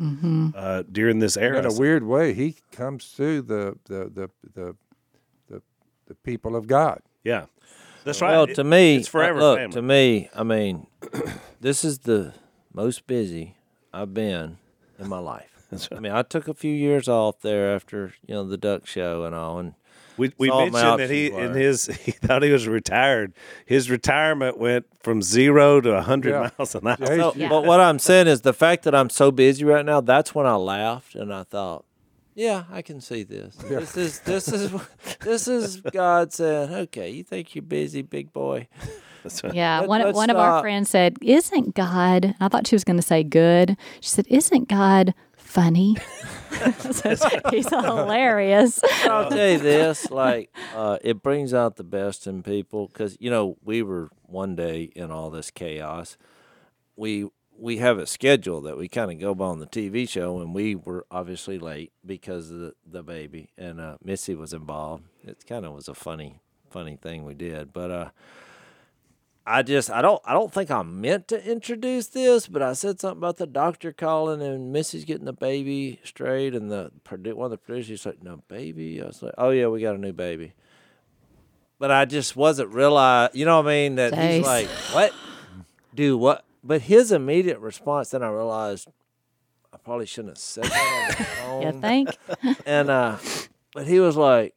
uh, during this era. in a weird way, he comes through the the the the the, the people of God. yeah, that's right. Well, to me, it's forever uh, look family. to me. I mean, this is the most busy I've been in my life. I mean, I took a few years off there after you know the duck show and all, and We, we all mentioned that he options in his he thought he was retired. His retirement went from zero to hundred Yeah. miles an hour. So, he's- but what I'm saying is the fact that I'm so busy right now. That's when I laughed and I thought, yeah, I can see this. This is this is this is God saying, okay, you think you're busy, big boy. Yeah, Let- one let's one of our friends said, "Isn't God?" I thought she was going to say good. She said, "Isn't God funny?" So He's hilarious. I'll tell you this, like, uh, it brings out the best in people because you know we were one day in all this chaos. We we have a schedule that we kind of go by on the TV show, and we were obviously late because of the, the baby, and uh, Missy was involved. It kind of was a funny funny thing we did, but uh. I just I don't I don't think I meant to introduce this, but I said something about the doctor calling and Missy's getting the baby straight, and the one of the producers said, "No baby." I was like, "Oh yeah, we got a new baby." But I just wasn't realize, you know what I mean? That Jase. he's like, "What? Do what?" But his immediate response, then I realized I probably shouldn't have said that on the phone You think? and uh, but he was like,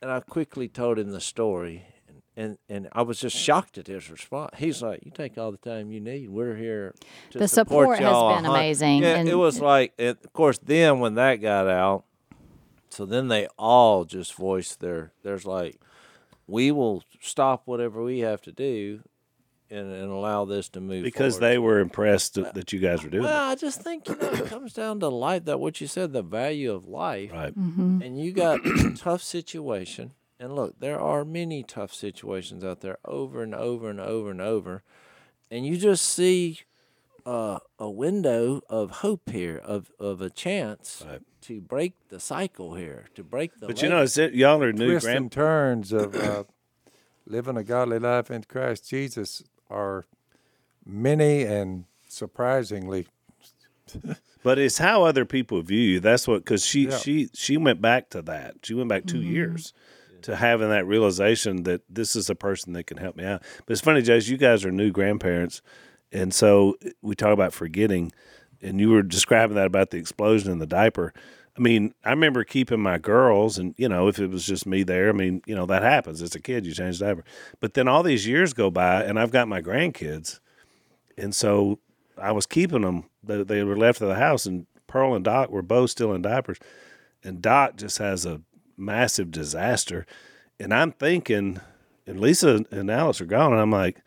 and I quickly told him the story, and, and and I was just shocked at his response. He's like, "You take all the time you need. We're here to The support, support has been amazing, Yeah, and- it was like, it, of course, then when that got out, so then they all just voiced their. There's like, we will stop whatever we have to do. And, and allow this to move because forward. they were impressed that, that you guys were doing Well, I just think you know, it comes down to life. That what you said, the value of life it. Right. and you got a tough situation and look there are many tough situations out there over and over and over and over and you just see uh, a window of hope here of, of a chance Right. to break the cycle here to break the But you know, it's, y'all are new Twists grand. and turns of uh, living a godly life in Christ Jesus are many and surprisingly. But it's how other people view you. That's what because she Yeah. she she went back to that. She went back 2 mm-hmm. years to having that realization that this is a person that can help me out. But it's funny, Jase, you guys are new grandparents, and so we talk about forgetting, and you were describing that about the explosion in the diaper. I mean, I remember keeping my girls, and you know, if it was just me there, I mean, you know, that happens. As a kid, you change diaper. But then all these years go by, and I've got my grandkids, and so I was keeping them. They, they were left at the house, and Pearl and Doc were both still in diapers. And Doc just has a massive disaster. And I'm thinking, and Lisa and Alex are gone, and I'm like,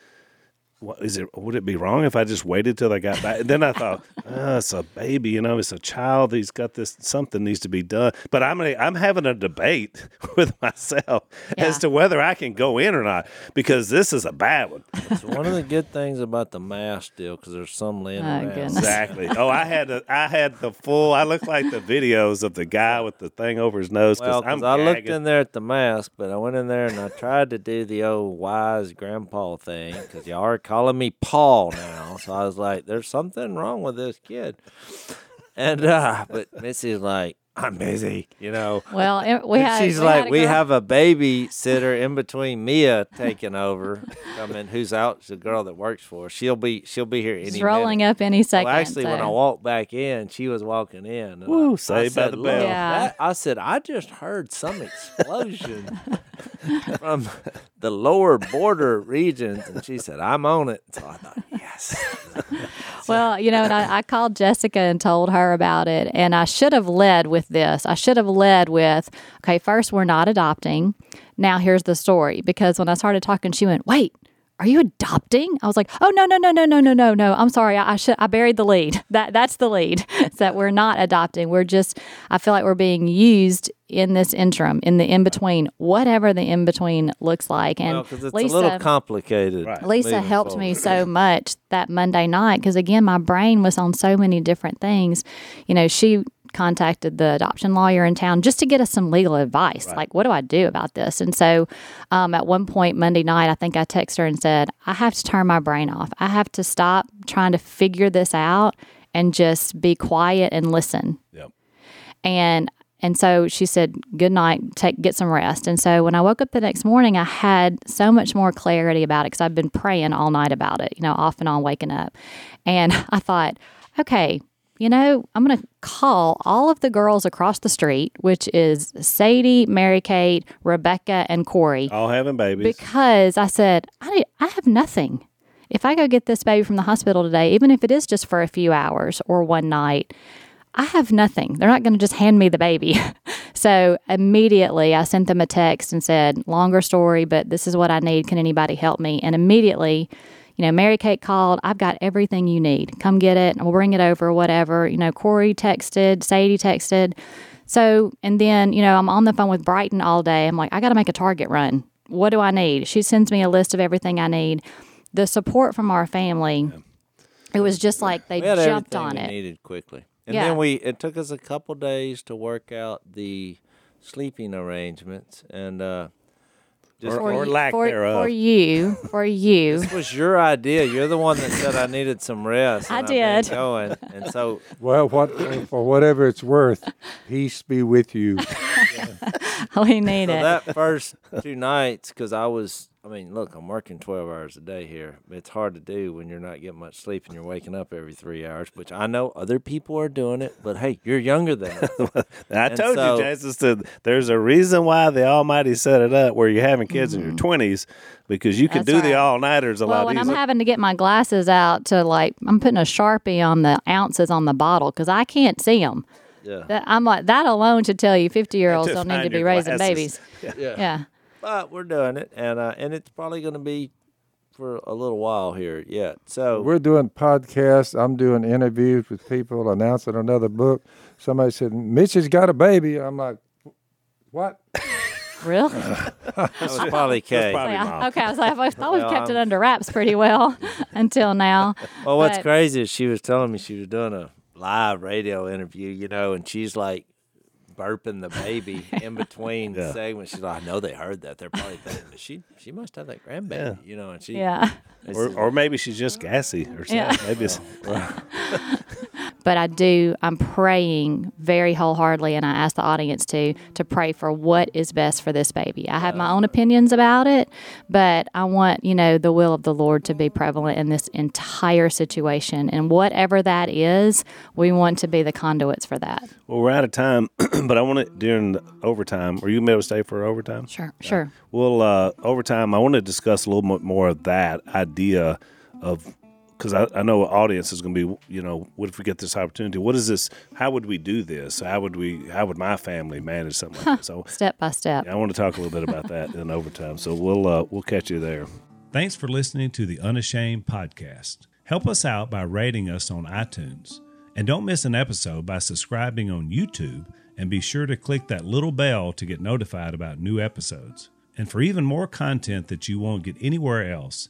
what is it? Would it be wrong if I just waited till they got back? And then I thought, oh, it's a baby, you know, it's a child. He's got this. Something needs to be done. But I'm I'm having a debate with myself as to whether I can go in or not because this is a bad one. it's one of the good things about the mask deal because there's some laying Oh, around goodness. Exactly. Oh, I had a, I had the full. I looked like the videos of the guy with the thing over his nose. Well, I'm because I looked in there at the mask, but I went in there and I tried to do the old wise grandpa thing because y'all are calling me Paul now. So I was like, there's something wrong with this kid. And, uh, but Missy's like, I'm busy, you know. Well, we had. she's we like, had we have a babysitter in between Mia taking over. I mean, who's out? She's the girl that works for us. She'll be she'll be here any She's rolling minute. up any second. Well, actually, when I walked back in, she was walking in. Woo, I, I saved by the bell." Yeah. that- I said, I just heard some explosion from the lower border regions, and she said, "I'm on it." So I thought, yes. Well, you know, and I, I called Jessica and told her about it. And I should have led with this. I should have led with, okay, first, we're not adopting. Now, here's the story. Because when I started talking, she went, wait, are you adopting? I was like, oh no, no, no, no, no, no, no, no. I'm sorry. I, I should I buried the lead. That that's the lead. it's that we're not adopting. We're just I feel like we're being used in this interim, in the in between, whatever the in between looks like. And well, it's Lisa, a little complicated. Right. Lisa helped forward. me so much that Monday night because again, my brain was on so many different things. You know, she contacted the adoption lawyer in town just to get us some legal advice. Like, what do I do about this? And so, um, at one point Monday night, I think I texted her and said, I have to turn my brain off. I have to stop trying to figure this out and just be quiet and listen Yep. and and so she said good night take get some rest and so when i woke up the next morning i had so much more clarity about it because i've been praying all night about it you know off and on waking up and i thought okay you know i'm going to call all of the girls across the street which is sadie mary kate rebecca and korie All having babies. because I said, I, I have nothing. If I go get this baby from the hospital today, even if it is just for a few hours or one night, I have nothing. They're not going to just hand me the baby. so immediately I sent them a text and said, longer story, but this is what I need. Can anybody help me? And immediately, you know, Mary Kate called, I've got everything you need. Come get it and we'll bring it over, whatever. You know, Korie texted, Sadie texted. So, and then, you know, I'm on the phone with Brighton all day. I'm like, I got to make a target run. What do I need? She sends me a list of everything I need. The support from our family, it was just like they We had jumped on we it. needed quickly, and Yeah. then we. It took us a couple days to work out the sleeping arrangements, and uh, just Or- or you- lack for, thereof. For you, for you. This was your idea. You're the one that said I needed some rest. I and I've did. going, and so Well, what for whatever it's worth, peace be with you. we need so it. that first two nights, because I was. I mean, look, I'm working 12 hours a day here. It's hard to do when you're not getting much sleep and you're waking up every three hours, which I know other people are doing it, but hey, you're younger than us. I And told so- you, Jason said there's a reason why the Almighty set it up where you're having kids in your mm. twenties because you can That's do the right. all nighters a well, lot when I'm easier. having to get my glasses out to like, I'm putting a sharpie on the ounces on the bottle because I can't see them. Yeah. That, I'm like that alone should tell you 50 year olds to don't need to be your raising glasses. babies. Yeah. Yeah. But we're doing it, and uh, and it's probably going to be for a little while here yet. So We're doing podcasts. I'm doing interviews with people, announcing another book. Somebody said, Mitch's got a baby. I'm like, what? Really? that was probably Kay. probably- Yeah. mom. Okay. I was like, I thought we've Well, kept it I'm- under wraps pretty well until now. Well, what's But- crazy is she was telling me she was doing a live radio interview, you know, and she's like burping the baby in between Yeah. segments. She's like, I know they heard that. They're probably thinking she she must have that grandbaby, you know, and she Yeah. or, or maybe she's just gassy or something. Yeah. Maybe it's but I do. I'm praying very wholeheartedly, and I ask the audience to to pray for what is best for this baby. I have my own opinions about it, but I want you know the will of the Lord to be prevalent in this entire situation, and whatever that is, we want to be the conduits for that. well, we're out of time, but I want to during the overtime. Are you able to stay for overtime? Sure, sure. Well, uh, overtime, I want to discuss a little bit more of that idea of because I, I know audience is going to be, you know, what if we get this opportunity? What is this? How would we do this? How would we? How would my family manage something like that? So Step by step. I want to talk a little bit about that in overtime. So we'll uh, we'll catch you there. Thanks for listening to the Unashamed podcast. Help us out by rating us on iTunes. And don't miss an episode by subscribing on YouTube and be sure to click that little bell to get notified about new episodes. And for even more content that you won't get anywhere else,